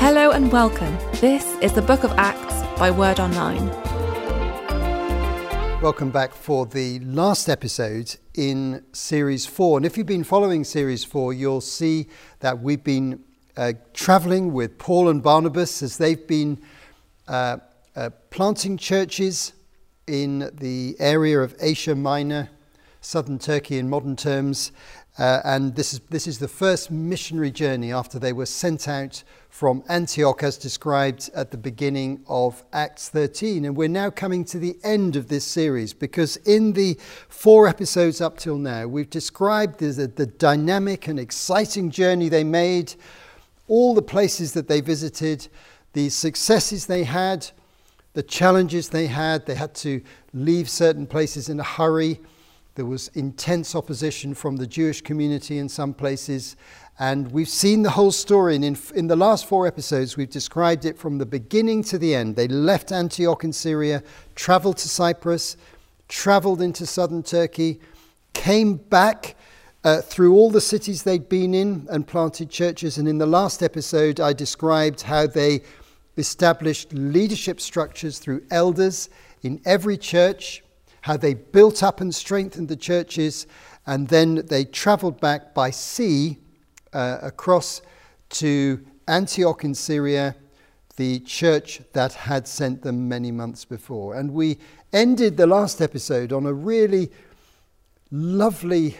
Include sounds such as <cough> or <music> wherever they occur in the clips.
Hello and welcome. This is the Book of Acts by Word Online. Welcome back for the last episode in Series 4. And if you've been following Series 4, you'll see that we've been uh, traveling with Paul and Barnabas as they've been uh, uh, planting churches in the area of Asia Minor, southern Turkey in modern terms. Uh, and this is, this is the first missionary journey after they were sent out from Antioch, as described at the beginning of Acts 13. And we're now coming to the end of this series because in the four episodes up till now, we've described the, the dynamic and exciting journey they made, all the places that they visited, the successes they had, the challenges they had. They had to leave certain places in a hurry. There was intense opposition from the Jewish community in some places. And we've seen the whole story. And in, in the last four episodes, we've described it from the beginning to the end. They left Antioch in Syria, traveled to Cyprus, traveled into southern Turkey, came back uh, through all the cities they'd been in and planted churches. And in the last episode, I described how they established leadership structures through elders in every church, how they built up and strengthened the churches, and then they traveled back by sea uh, across to Antioch in Syria, the church that had sent them many months before. And we ended the last episode on a really lovely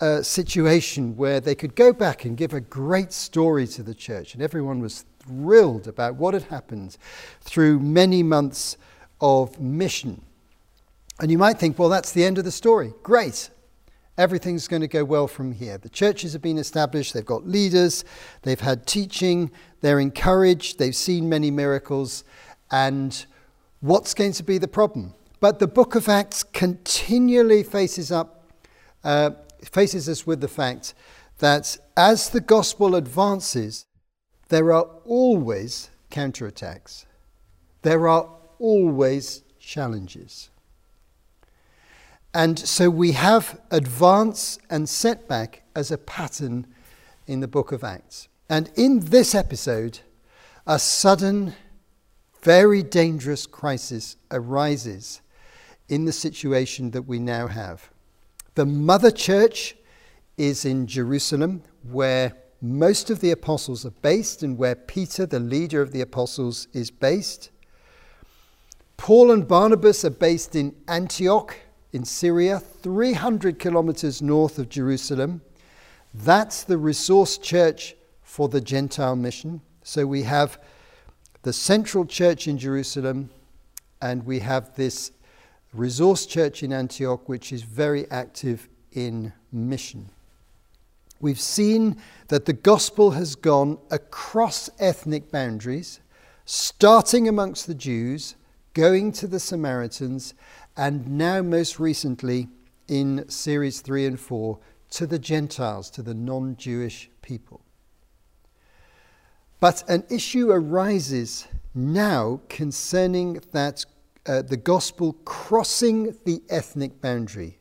uh, situation where they could go back and give a great story to the church, and everyone was thrilled about what had happened through many months of mission. And you might think, well, that's the end of the story. Great everything's going to go well from here. The churches have been established, they've got leaders, they've had teaching, they're encouraged, they've seen many miracles, and what's going to be the problem? But the book of Acts continually faces up, uh, faces us with the fact that as the gospel advances, there are always counterattacks. There are always challenges. And so we have advance and setback as a pattern in the book of Acts. And in this episode, a sudden, very dangerous crisis arises in the situation that we now have. The mother church is in Jerusalem, where most of the apostles are based and where Peter, the leader of the apostles, is based. Paul and Barnabas are based in Antioch in Syria, 300 kilometers north of Jerusalem. That's the resource church for the Gentile mission. So we have the central church in Jerusalem, and we have this resource church in Antioch, which is very active in mission. We've seen that the gospel has gone across ethnic boundaries, starting amongst the Jews, going to the Samaritans, and now most recently in series 3 and 4 to the Gentiles, to the non Jewish people. But an issue arises now concerning that uh, the gospel crossing the ethnic boundary.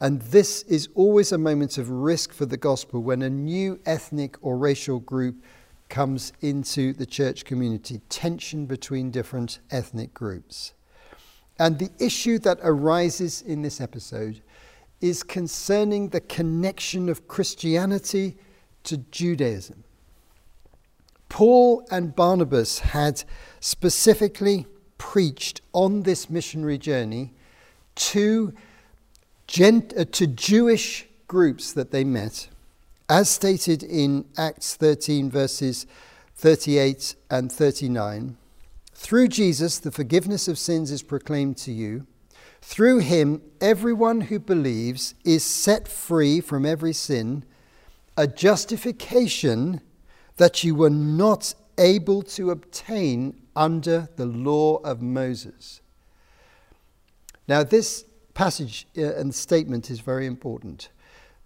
And this is always a moment of risk for the gospel when a new ethnic or racial group comes into the church community, tension between different ethnic groups. And the issue that arises in this episode is concerning the connection of Christianity to Judaism. Paul and Barnabas had specifically preached on this missionary journey to, gent- uh, to Jewish groups that they met, as stated in Acts 13, verses 38 and 39. Through Jesus, the forgiveness of sins is proclaimed to you. Through him, everyone who believes is set free from every sin, a justification that you were not able to obtain under the law of Moses. Now, this passage uh, and statement is very important.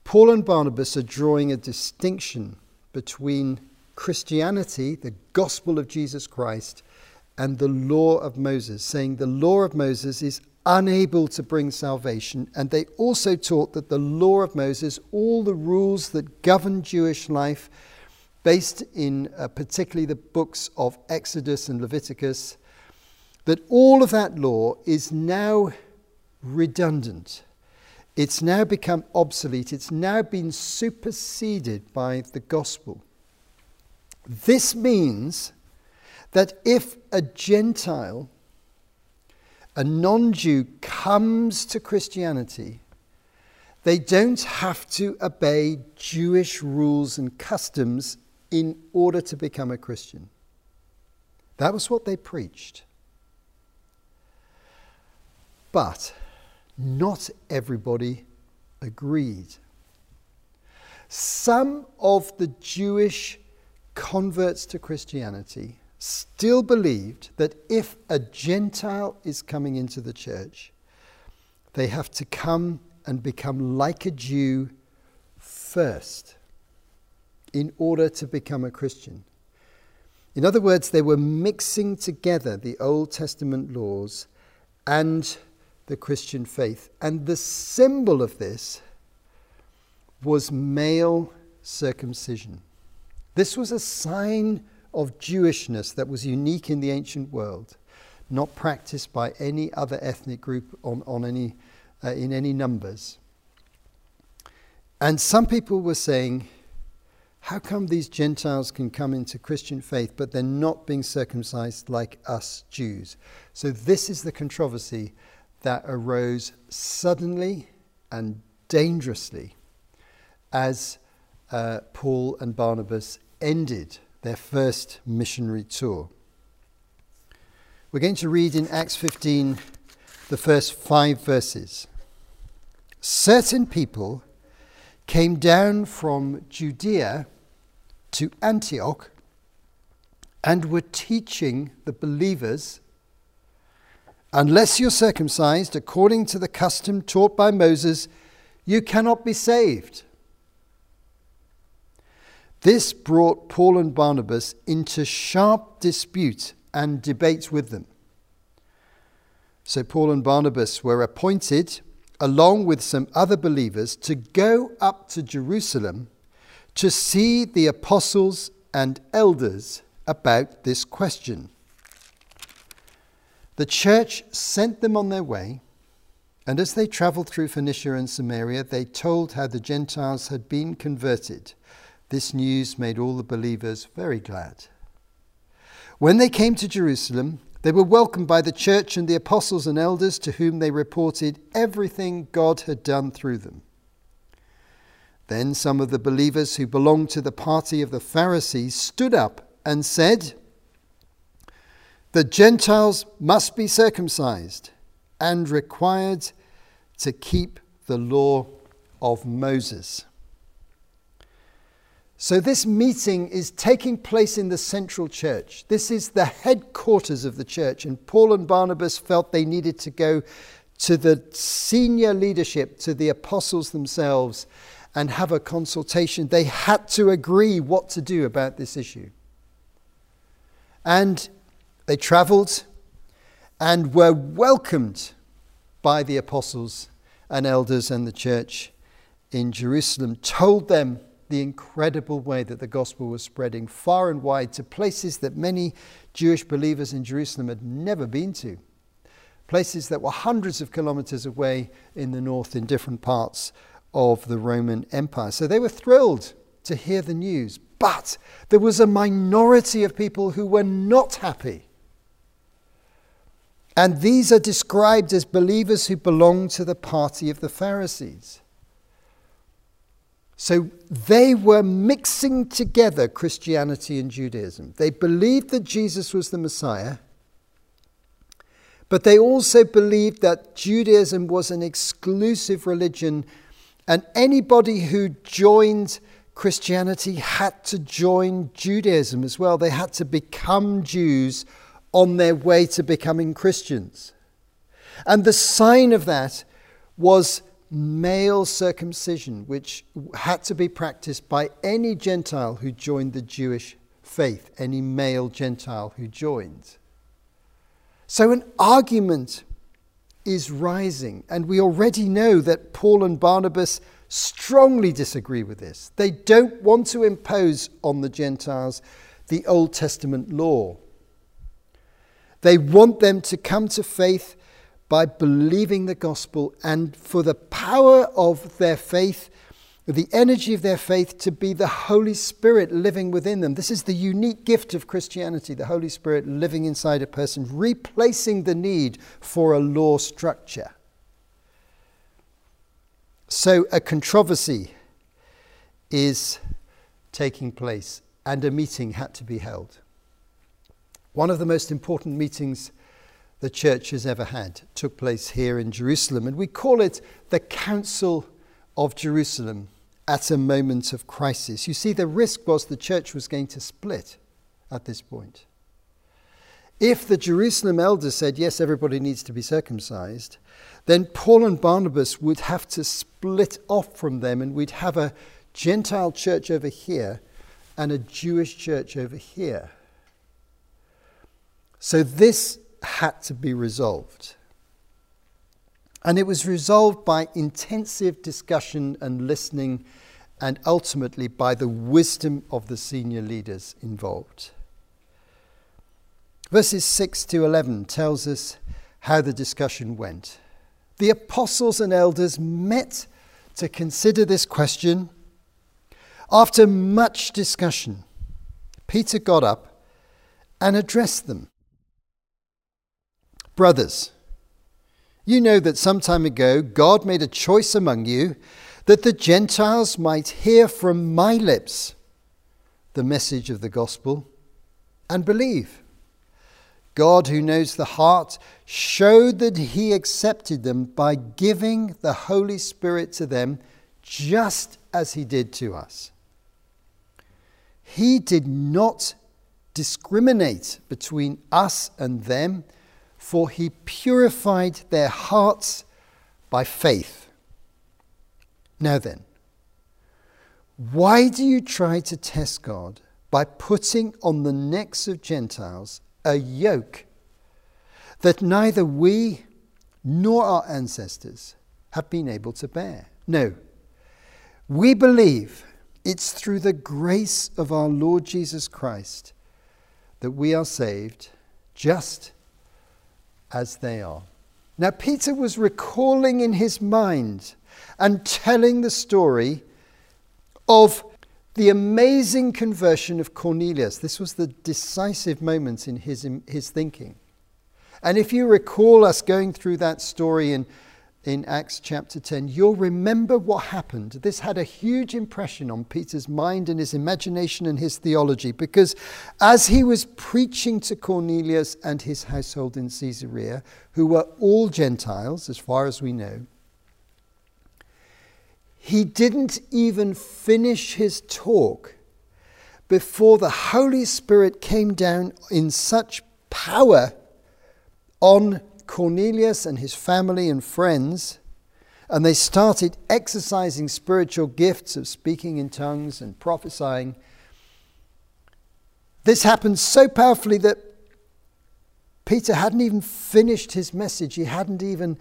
Paul and Barnabas are drawing a distinction between Christianity, the gospel of Jesus Christ, and the law of Moses, saying the law of Moses is unable to bring salvation. And they also taught that the law of Moses, all the rules that govern Jewish life, based in uh, particularly the books of Exodus and Leviticus, that all of that law is now redundant. It's now become obsolete. It's now been superseded by the gospel. This means that if a Gentile, a non Jew, comes to Christianity, they don't have to obey Jewish rules and customs in order to become a Christian. That was what they preached. But not everybody agreed. Some of the Jewish converts to Christianity still believed that if a Gentile is coming into the church, they have to come and become like a Jew first in order to become a Christian. In other words, they were mixing together the Old Testament laws and the Christian faith. And the symbol of this was male circumcision. This was a sign of Jewishness that was unique in the ancient world, not practiced by any other ethnic group on, on any, uh, in any numbers. And some people were saying, how come these Gentiles can come into Christian faith, but they're not being circumcised like us Jews? So, this is the controversy that arose suddenly and dangerously as uh, Paul and Barnabas ended their first missionary tour. We're going to read in Acts 15 the first five verses. Certain people came down from Judea to Antioch and were teaching the believers unless you're circumcised according to the custom taught by Moses, you cannot be saved. This brought Paul and Barnabas into sharp dispute and debate with them. So Paul and Barnabas were appointed, along with some other believers, to go up to Jerusalem to see the apostles and elders about this question. The church sent them on their way, and as they traveled through Phoenicia and Samaria, they told how the Gentiles had been converted. This news made all the believers very glad. When they came to Jerusalem, they were welcomed by the church and the apostles and elders to whom they reported everything God had done through them. Then some of the believers who belonged to the party of the Pharisees stood up and said, The Gentiles must be circumcised and required to keep the law of Moses. So, this meeting is taking place in the central church. This is the headquarters of the church, and Paul and Barnabas felt they needed to go to the senior leadership, to the apostles themselves, and have a consultation. They had to agree what to do about this issue. And they traveled and were welcomed by the apostles and elders and the church in Jerusalem, told them the incredible way that the gospel was spreading far and wide to places that many Jewish believers in Jerusalem had never been to. Places that were hundreds of kilometers away in the north in different parts of the Roman Empire. So they were thrilled to hear the news. But there was a minority of people who were not happy. And these are described as believers who belong to the party of the Pharisees. So they were mixing together Christianity and Judaism. They believed that Jesus was the Messiah, but they also believed that Judaism was an exclusive religion and anybody who joined Christianity had to join Judaism as well. They had to become Jews on their way to becoming Christians. And the sign of that was male circumcision, which had to be practiced by any Gentile who joined the Jewish faith, any male Gentile who joined. So, an argument is rising. And we already know that Paul and Barnabas strongly disagree with this. They don't want to impose on the Gentiles the Old Testament law. They want them to come to faith by believing the gospel and for the power of their faith, the energy of their faith to be the Holy Spirit living within them. This is the unique gift of Christianity, the Holy Spirit living inside a person, replacing the need for a law structure. So a controversy is taking place and a meeting had to be held. One of the most important meetings the church has ever had took place here in Jerusalem, and we call it the Council of Jerusalem at a moment of crisis. You see, the risk was the church was going to split at this point. If the Jerusalem elders said, yes, everybody needs to be circumcised, then Paul and Barnabas would have to split off from them, and we'd have a Gentile church over here and a Jewish church over here. So this had to be resolved. And it was resolved by intensive discussion and listening, and ultimately by the wisdom of the senior leaders involved. Verses 6 to 11 tells us how the discussion went. The apostles and elders met to consider this question. After much discussion, Peter got up and addressed them. Brothers, you know that some time ago God made a choice among you that the Gentiles might hear from my lips the message of the gospel and believe. God, who knows the heart, showed that he accepted them by giving the Holy Spirit to them just as he did to us. He did not discriminate between us and them for he purified their hearts by faith. Now then, why do you try to test God by putting on the necks of Gentiles a yoke that neither we nor our ancestors have been able to bear? No. We believe it's through the grace of our Lord Jesus Christ that we are saved just as they are. Now, Peter was recalling in his mind and telling the story of the amazing conversion of Cornelius. This was the decisive moment in his, in his thinking. And if you recall us going through that story in in Acts chapter 10, you'll remember what happened. This had a huge impression on Peter's mind and his imagination and his theology because as he was preaching to Cornelius and his household in Caesarea, who were all Gentiles, as far as we know, he didn't even finish his talk before the Holy Spirit came down in such power on Cornelius and his family and friends, and they started exercising spiritual gifts of speaking in tongues and prophesying. This happened so powerfully that Peter hadn't even finished his message. He hadn't even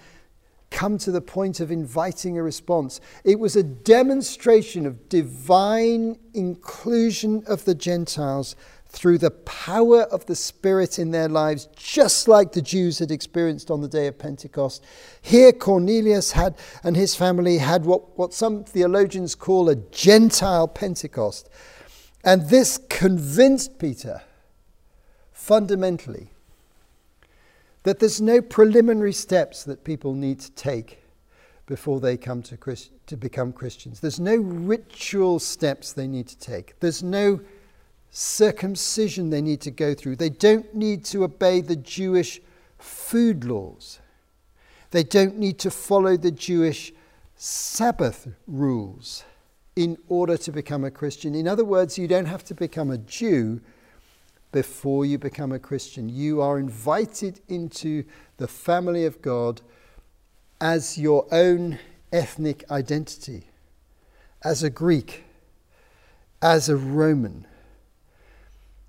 come to the point of inviting a response. It was a demonstration of divine inclusion of the Gentiles through the power of the Spirit in their lives, just like the Jews had experienced on the day of Pentecost. Here, Cornelius had and his family had what, what some theologians call a Gentile Pentecost. And this convinced Peter fundamentally that there's no preliminary steps that people need to take before they come to, Christ- to become Christians. There's no ritual steps they need to take. There's no circumcision they need to go through. They don't need to obey the Jewish food laws. They don't need to follow the Jewish Sabbath rules in order to become a Christian. In other words, you don't have to become a Jew before you become a Christian. You are invited into the family of God as your own ethnic identity, as a Greek, as a Roman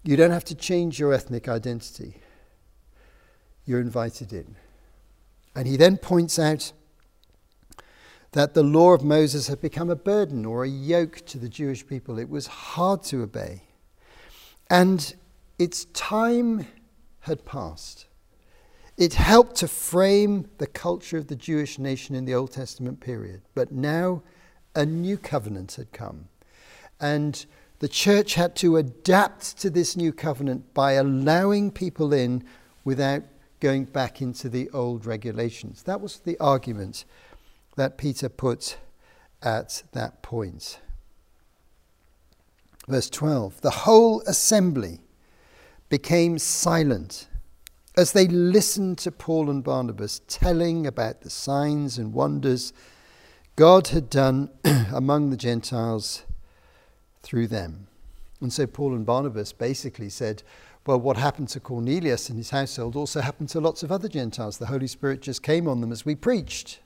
you don't have to change your ethnic identity. You're invited in. And he then points out that the law of Moses had become a burden or a yoke to the Jewish people. It was hard to obey. And its time had passed. It helped to frame the culture of the Jewish nation in the Old Testament period. But now a new covenant had come. And the church had to adapt to this new covenant by allowing people in without going back into the old regulations. That was the argument that Peter put at that point. Verse 12 The whole assembly became silent as they listened to Paul and Barnabas telling about the signs and wonders God had done <clears throat> among the Gentiles through them. And so Paul and Barnabas basically said, well, what happened to Cornelius and his household also happened to lots of other Gentiles. The Holy Spirit just came on them as we preached.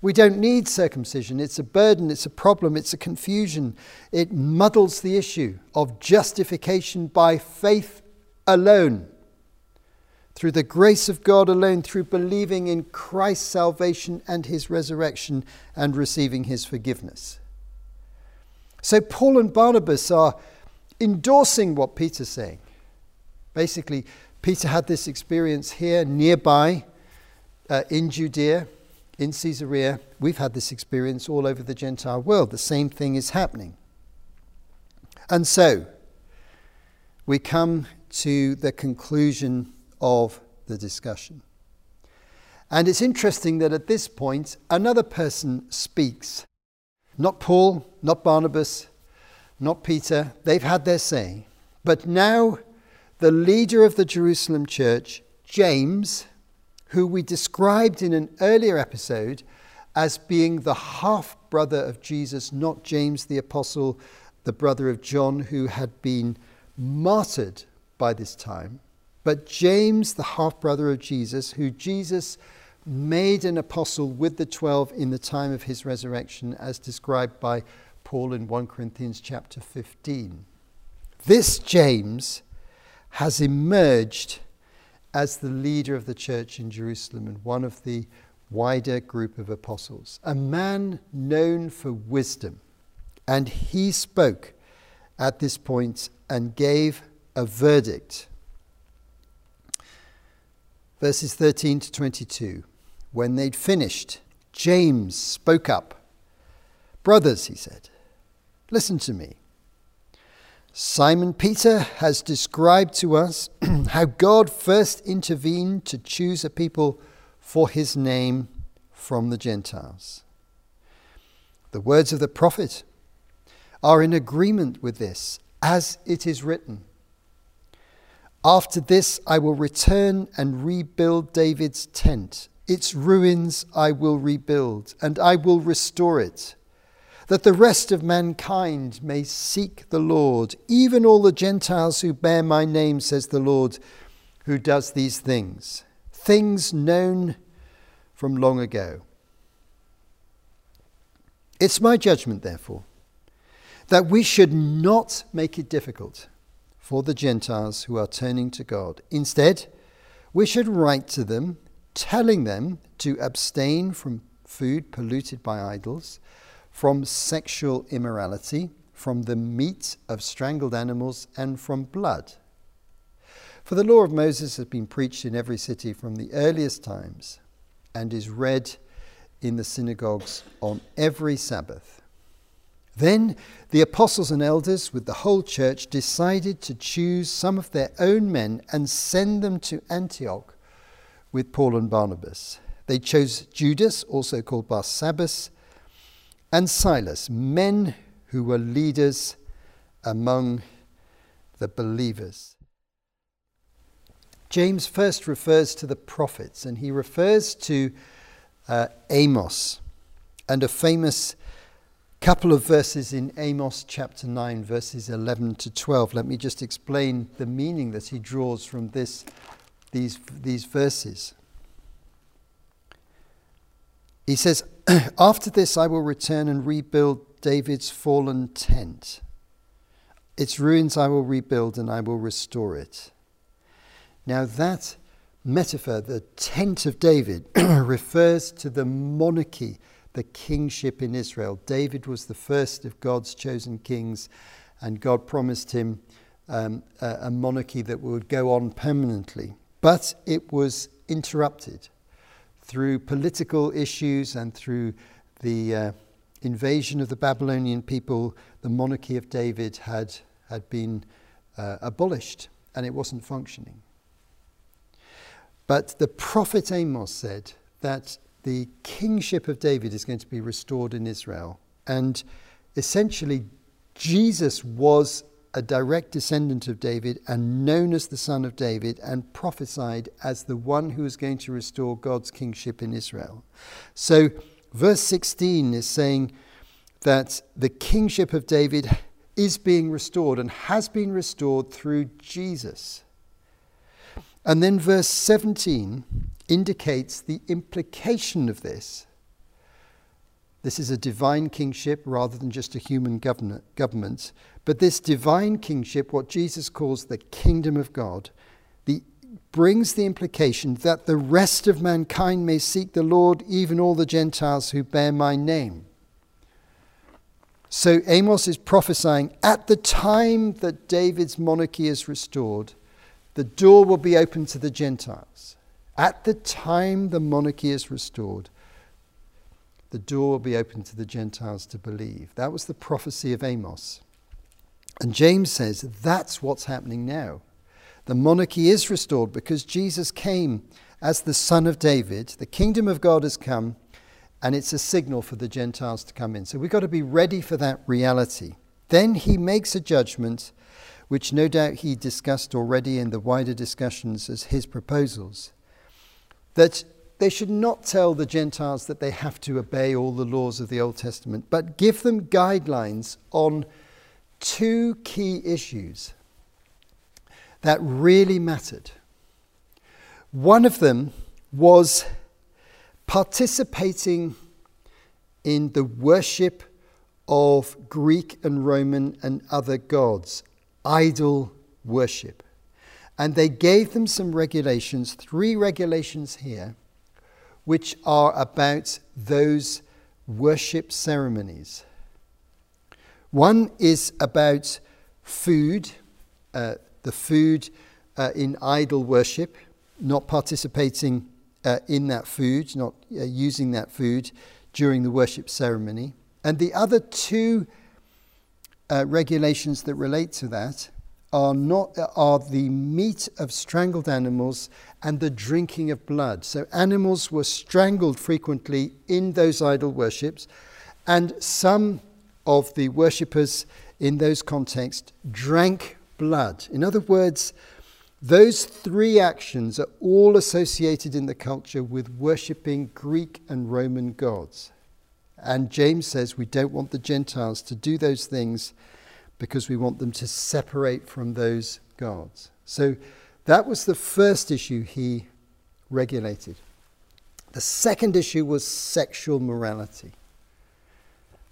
We don't need circumcision. It's a burden, it's a problem, it's a confusion. It muddles the issue of justification by faith alone, through the grace of God alone, through believing in Christ's salvation and his resurrection and receiving his forgiveness. So, Paul and Barnabas are endorsing what Peter's saying. Basically, Peter had this experience here nearby uh, in Judea in Caesarea, we've had this experience all over the Gentile world. The same thing is happening. And so, we come to the conclusion of the discussion. And it's interesting that at this point, another person speaks. Not Paul, not Barnabas, not Peter. They've had their say. But now, the leader of the Jerusalem church, James, who we described in an earlier episode as being the half brother of Jesus, not James the Apostle, the brother of John, who had been martyred by this time, but James, the half brother of Jesus, who Jesus made an apostle with the 12 in the time of his resurrection, as described by Paul in 1 Corinthians chapter 15. This James has emerged as the leader of the church in Jerusalem and one of the wider group of apostles, a man known for wisdom. And he spoke at this point and gave a verdict. Verses 13 to 22. When they'd finished, James spoke up. Brothers, he said, listen to me. Simon Peter has described to us <clears throat> how God first intervened to choose a people for his name from the Gentiles. The words of the prophet are in agreement with this, as it is written. After this, I will return and rebuild David's tent. Its ruins I will rebuild, and I will restore it that the rest of mankind may seek the Lord, even all the Gentiles who bear my name, says the Lord, who does these things, things known from long ago. It's my judgment, therefore, that we should not make it difficult for the Gentiles who are turning to God. Instead, we should write to them, telling them to abstain from food polluted by idols from sexual immorality, from the meat of strangled animals, and from blood. For the law of Moses has been preached in every city from the earliest times and is read in the synagogues on every Sabbath. Then the apostles and elders, with the whole church, decided to choose some of their own men and send them to Antioch with Paul and Barnabas. They chose Judas, also called Barsabbas, and Silas, men who were leaders among the believers. James first refers to the prophets, and he refers to uh, Amos and a famous couple of verses in Amos chapter 9, verses 11 to 12. Let me just explain the meaning that he draws from this, these, these verses. He says, <clears throat> After this, I will return and rebuild David's fallen tent. Its ruins I will rebuild and I will restore it. Now, that metaphor, the tent of David, <clears throat> refers to the monarchy the kingship in Israel. David was the first of God's chosen kings, and God promised him um, a, a monarchy that would go on permanently. But it was interrupted through political issues and through the uh, invasion of the Babylonian people. The monarchy of David had, had been uh, abolished and it wasn't functioning. But the prophet Amos said that the kingship of David is going to be restored in Israel. And essentially, Jesus was a direct descendant of David and known as the son of David and prophesied as the one who is going to restore God's kingship in Israel. So, verse 16 is saying that the kingship of David is being restored and has been restored through Jesus. And then verse 17 indicates the implication of this. This is a divine kingship rather than just a human government. But this divine kingship, what Jesus calls the kingdom of God, the, brings the implication that the rest of mankind may seek the Lord, even all the Gentiles who bear my name. So Amos is prophesying at the time that David's monarchy is restored, the door will be open to the Gentiles. At the time the monarchy is restored, the door will be open to the Gentiles to believe. That was the prophecy of Amos. And James says that's what's happening now. The monarchy is restored because Jesus came as the Son of David. The kingdom of God has come, and it's a signal for the Gentiles to come in. So we've got to be ready for that reality. Then he makes a judgment, which no doubt he discussed already in the wider discussions as his proposals, that they should not tell the Gentiles that they have to obey all the laws of the Old Testament, but give them guidelines on two key issues that really mattered. One of them was participating in the worship of Greek and Roman and other gods, idol worship. And they gave them some regulations, three regulations here, which are about those worship ceremonies. One is about food, uh, the food uh, in idol worship, not participating uh, in that food, not uh, using that food during the worship ceremony. And the other two uh, regulations that relate to that are not are the meat of strangled animals and the drinking of blood. So animals were strangled frequently in those idol worships, and some of the worshippers in those contexts drank blood. In other words, those three actions are all associated in the culture with worshipping Greek and Roman gods. And James says we don't want the Gentiles to do those things because we want them to separate from those gods. So that was the first issue he regulated. The second issue was sexual morality.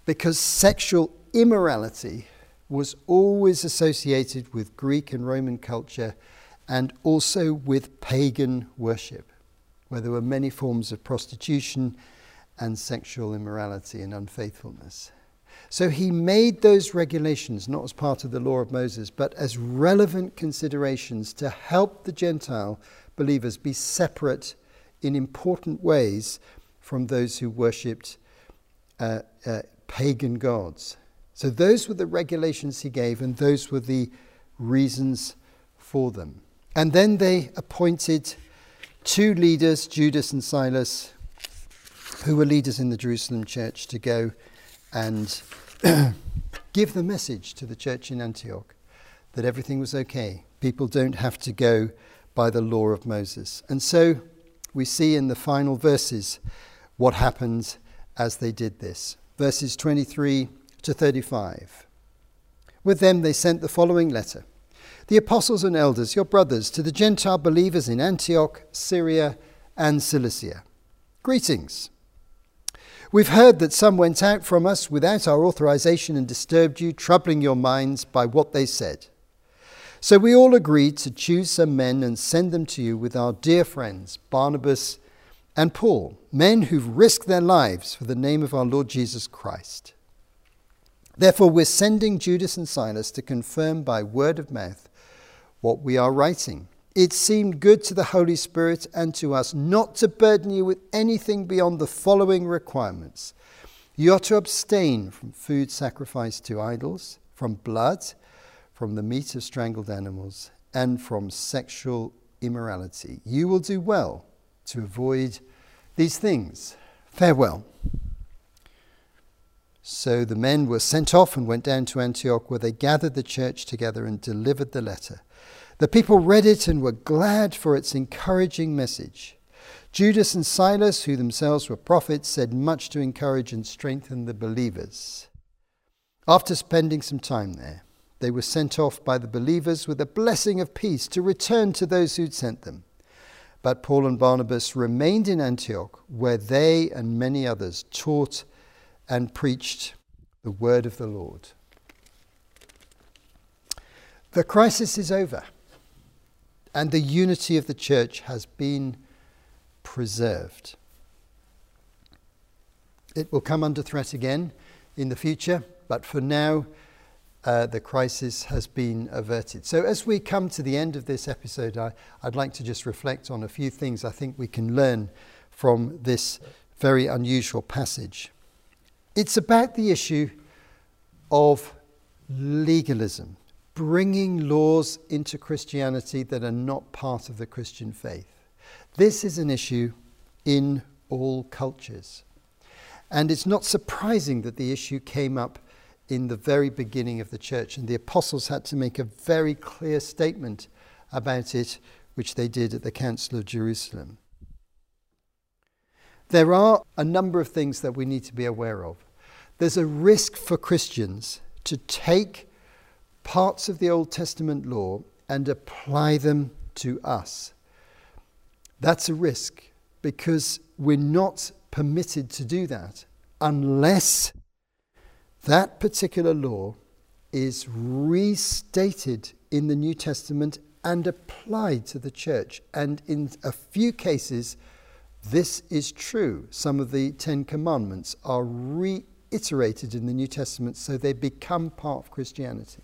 Because sexual immorality was always associated with Greek and Roman culture and also with pagan worship, where there were many forms of prostitution and sexual immorality and unfaithfulness. So he made those regulations not as part of the law of Moses, but as relevant considerations to help the Gentile believers be separate in important ways from those who worshipped uh, uh, pagan gods. So those were the regulations he gave, and those were the reasons for them. And then they appointed two leaders, Judas and Silas, who were leaders in the Jerusalem church, to go and <clears throat> give the message to the church in Antioch that everything was okay. People don't have to go by the law of Moses. And so we see in the final verses what happened as they did this. Verses 23 to 35. With them they sent the following letter The apostles and elders, your brothers, to the Gentile believers in Antioch, Syria, and Cilicia. Greetings. We've heard that some went out from us without our authorization and disturbed you, troubling your minds by what they said. So we all agreed to choose some men and send them to you with our dear friends, Barnabas and Paul, men who've risked their lives for the name of our Lord Jesus Christ. Therefore, we're sending Judas and Silas to confirm by word of mouth what we are writing. It seemed good to the Holy Spirit and to us not to burden you with anything beyond the following requirements. You are to abstain from food sacrificed to idols, from blood, from the meat of strangled animals, and from sexual immorality. You will do well to avoid these things. Farewell. So the men were sent off and went down to Antioch, where they gathered the church together and delivered the letter. The people read it and were glad for its encouraging message. Judas and Silas, who themselves were prophets, said much to encourage and strengthen the believers. After spending some time there, they were sent off by the believers with a blessing of peace to return to those who'd sent them. But Paul and Barnabas remained in Antioch, where they and many others taught and preached the word of the Lord. The crisis is over, and the unity of the church has been preserved. It will come under threat again in the future, but for now, uh, the crisis has been averted. So, as we come to the end of this episode, I, I'd like to just reflect on a few things I think we can learn from this very unusual passage. It's about the issue of legalism, bringing laws into Christianity that are not part of the Christian faith. This is an issue in all cultures. And it's not surprising that the issue came up in the very beginning of the church, and the apostles had to make a very clear statement about it, which they did at the Council of Jerusalem. There are a number of things that we need to be aware of. There's a risk for Christians to take parts of the Old Testament law and apply them to us. That's a risk because we're not permitted to do that unless that particular law is restated in the New Testament and applied to the church. And in a few cases, this is true. Some of the Ten Commandments are reiterated in the New Testament, so they become part of Christianity.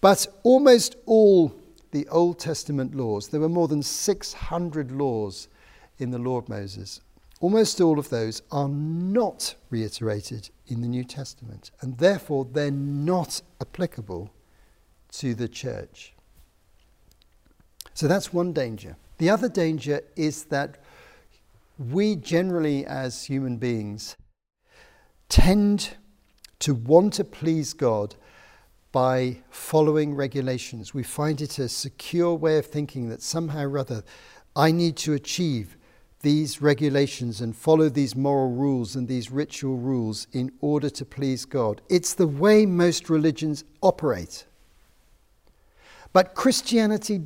But almost all the Old Testament laws, there were more than 600 laws in the law of Moses, Almost all of those are not reiterated in the New Testament, and therefore they're not applicable to the church. So that's one danger. The other danger is that we generally, as human beings, tend to want to please God by following regulations. We find it a secure way of thinking that somehow or other I need to achieve these regulations and follow these moral rules and these ritual rules in order to please God. It's the way most religions operate. But Christianity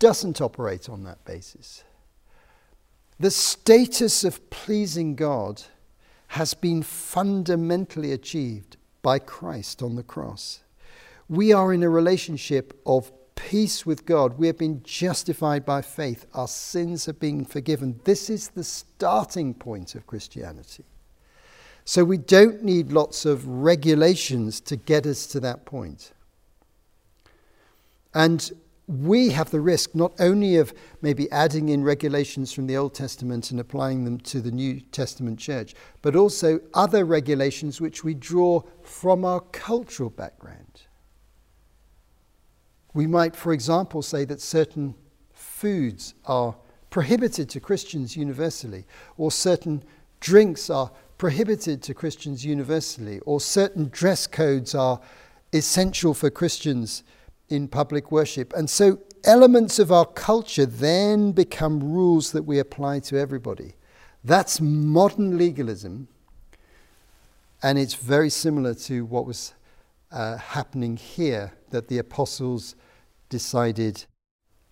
doesn't operate on that basis. The status of pleasing God has been fundamentally achieved by Christ on the cross. We are in a relationship of peace with God. We have been justified by faith. Our sins have been forgiven. This is the starting point of Christianity. So we don't need lots of regulations to get us to that point. And we have the risk not only of maybe adding in regulations from the Old Testament and applying them to the New Testament church, but also other regulations which we draw from our cultural background. We might, for example, say that certain foods are prohibited to Christians universally, or certain drinks are prohibited to Christians universally, or certain dress codes are essential for Christians in public worship. And so elements of our culture then become rules that we apply to everybody. That's modern legalism, and it's very similar to what was uh, happening here that the apostles decided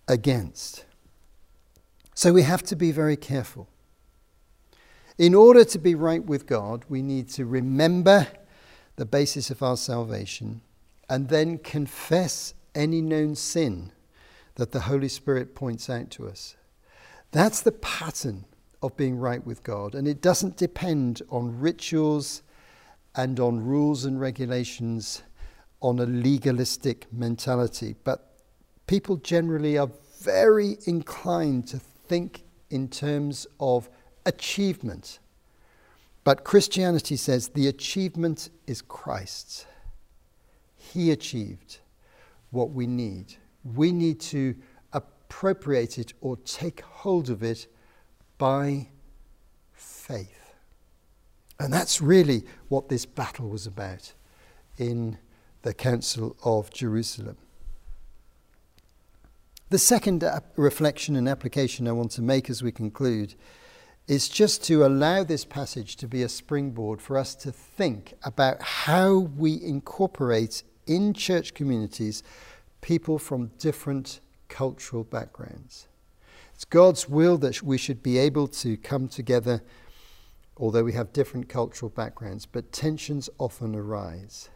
against. So we have to be very careful. In order to be right with God, we need to remember the basis of our salvation and then confess any known sin that the Holy Spirit points out to us. That's the pattern of being right with God, and it doesn't depend on rituals and on rules and regulations on a legalistic mentality, but people generally are very inclined to think in terms of achievement. But Christianity says the achievement is Christ's. He achieved what we need. We need to appropriate it or take hold of it by faith. And that's really what this battle was about in the Council of Jerusalem. The second reflection and application I want to make as we conclude is just to allow this passage to be a springboard for us to think about how we incorporate in church communities people from different cultural backgrounds. It's God's will that we should be able to come together, although we have different cultural backgrounds, but tensions often arise.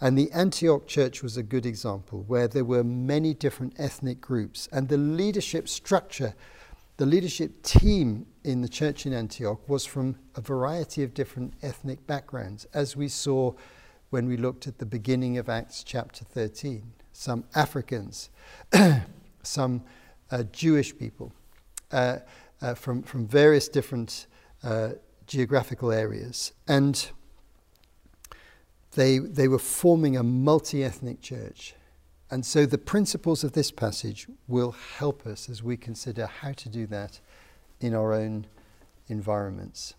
And the Antioch church was a good example where there were many different ethnic groups, and the leadership structure, the leadership team in the church in Antioch was from a variety of different ethnic backgrounds, as we saw when we looked at the beginning of Acts chapter 13. Some Africans, <clears throat> some uh, Jewish people uh, uh, from, from various different uh, geographical areas. And they, they were forming a multi ethnic church. And so the principles of this passage will help us as we consider how to do that in our own environments.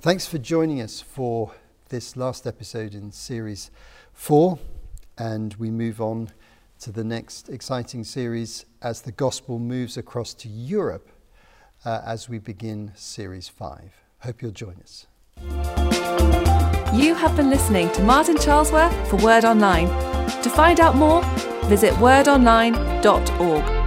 Thanks for joining us for this last episode in series four, and we move on to the next exciting series as the gospel moves across to Europe uh, as we begin series five. Hope you'll join us. You have been listening to Martin Charlesworth for Word Online. To find out more, visit wordonline.org.